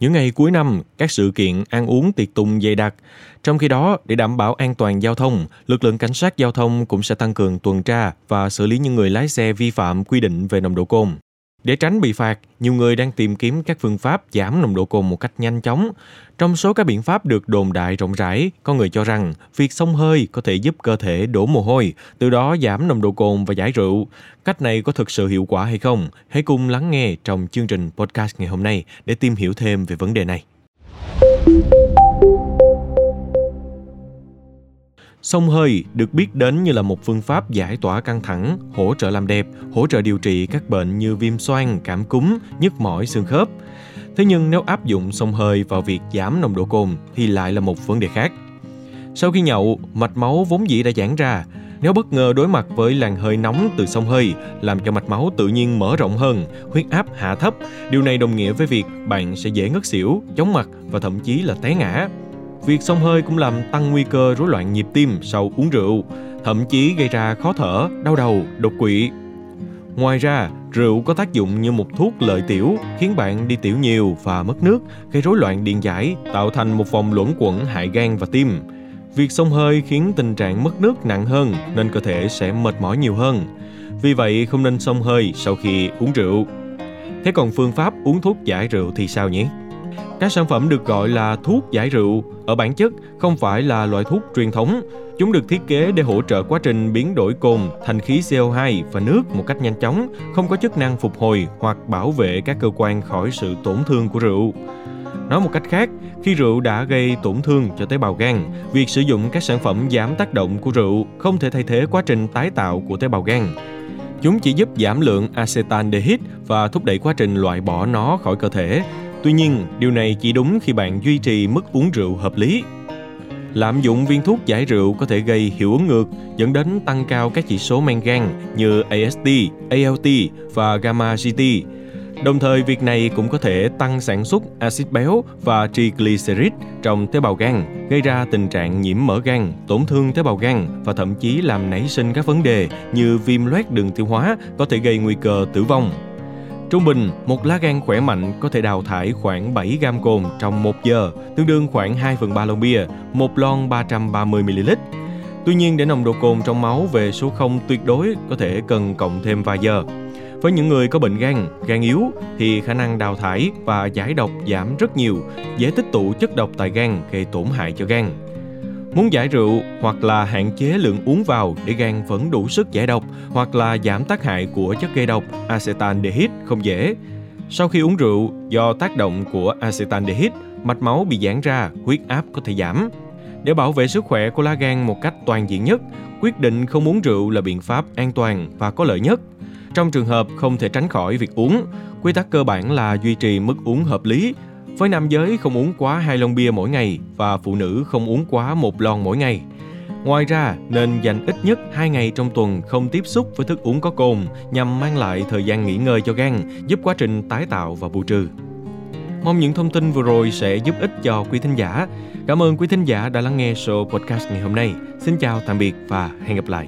Những ngày cuối năm, các sự kiện ăn uống tiệc tùng dày đặc. Trong khi đó, để đảm bảo an toàn giao thông, lực lượng cảnh sát giao thông cũng sẽ tăng cường tuần tra và xử lý những người lái xe vi phạm quy định về nồng độ cồn. Để tránh bị phạt, nhiều người đang tìm kiếm các phương pháp giảm nồng độ cồn một cách nhanh chóng. Trong số các biện pháp được đồn đại rộng rãi, có người cho rằng việc xông hơi có thể giúp cơ thể đổ mồ hôi, từ đó giảm nồng độ cồn và giải rượu. Cách này có thực sự hiệu quả hay không? Hãy cùng lắng nghe trong chương trình podcast ngày hôm nay để tìm hiểu thêm về vấn đề này. Sông hơi được biết đến như là một phương pháp giải tỏa căng thẳng, hỗ trợ làm đẹp, hỗ trợ điều trị các bệnh như viêm xoang, cảm cúm, nhức mỏi xương khớp. Thế nhưng nếu áp dụng sông hơi vào việc giảm nồng độ cồn thì lại là một vấn đề khác. Sau khi nhậu, mạch máu vốn dĩ đã giãn ra, nếu bất ngờ đối mặt với làn hơi nóng từ sông hơi, làm cho mạch máu tự nhiên mở rộng hơn, huyết áp hạ thấp, điều này đồng nghĩa với việc bạn sẽ dễ ngất xỉu, chóng mặt và thậm chí là té ngã. Việc xông hơi cũng làm tăng nguy cơ rối loạn nhịp tim sau uống rượu, thậm chí gây ra khó thở, đau đầu, đột quỵ. Ngoài ra, rượu có tác dụng như một thuốc lợi tiểu, khiến bạn đi tiểu nhiều và mất nước, gây rối loạn điện giải, tạo thành một vòng luẩn quẩn hại gan và tim. Việc xông hơi khiến tình trạng mất nước nặng hơn nên cơ thể sẽ mệt mỏi nhiều hơn. Vì vậy không nên xông hơi sau khi uống rượu. Thế còn phương pháp uống thuốc giải rượu thì sao nhỉ? Các sản phẩm được gọi là thuốc giải rượu, ở bản chất không phải là loại thuốc truyền thống. Chúng được thiết kế để hỗ trợ quá trình biến đổi cồn thành khí CO2 và nước một cách nhanh chóng, không có chức năng phục hồi hoặc bảo vệ các cơ quan khỏi sự tổn thương của rượu. Nói một cách khác, khi rượu đã gây tổn thương cho tế bào gan, việc sử dụng các sản phẩm giảm tác động của rượu không thể thay thế quá trình tái tạo của tế bào gan. Chúng chỉ giúp giảm lượng acetaldehyde và thúc đẩy quá trình loại bỏ nó khỏi cơ thể, Tuy nhiên, điều này chỉ đúng khi bạn duy trì mức uống rượu hợp lý. Lạm dụng viên thuốc giải rượu có thể gây hiệu ứng ngược, dẫn đến tăng cao các chỉ số men gan như AST, ALT và gamma GT. Đồng thời, việc này cũng có thể tăng sản xuất axit béo và triglycerid trong tế bào gan, gây ra tình trạng nhiễm mỡ gan, tổn thương tế bào gan và thậm chí làm nảy sinh các vấn đề như viêm loét đường tiêu hóa có thể gây nguy cơ tử vong. Trung bình, một lá gan khỏe mạnh có thể đào thải khoảng 7 gam cồn trong 1 giờ, tương đương khoảng 2 phần 3 lon bia, một lon 330ml. Tuy nhiên, để nồng độ cồn trong máu về số 0 tuyệt đối có thể cần cộng thêm vài giờ. Với những người có bệnh gan, gan yếu thì khả năng đào thải và giải độc giảm rất nhiều, dễ tích tụ chất độc tại gan gây tổn hại cho gan. Muốn giải rượu hoặc là hạn chế lượng uống vào để gan vẫn đủ sức giải độc hoặc là giảm tác hại của chất gây độc acetaldehyde không dễ. Sau khi uống rượu, do tác động của acetaldehyde, mạch máu bị giãn ra, huyết áp có thể giảm. Để bảo vệ sức khỏe của lá gan một cách toàn diện nhất, quyết định không uống rượu là biện pháp an toàn và có lợi nhất. Trong trường hợp không thể tránh khỏi việc uống, quy tắc cơ bản là duy trì mức uống hợp lý với nam giới không uống quá hai lon bia mỗi ngày và phụ nữ không uống quá một lon mỗi ngày. Ngoài ra, nên dành ít nhất 2 ngày trong tuần không tiếp xúc với thức uống có cồn nhằm mang lại thời gian nghỉ ngơi cho gan, giúp quá trình tái tạo và bù trừ. Mong những thông tin vừa rồi sẽ giúp ích cho quý thính giả. Cảm ơn quý thính giả đã lắng nghe show podcast ngày hôm nay. Xin chào tạm biệt và hẹn gặp lại.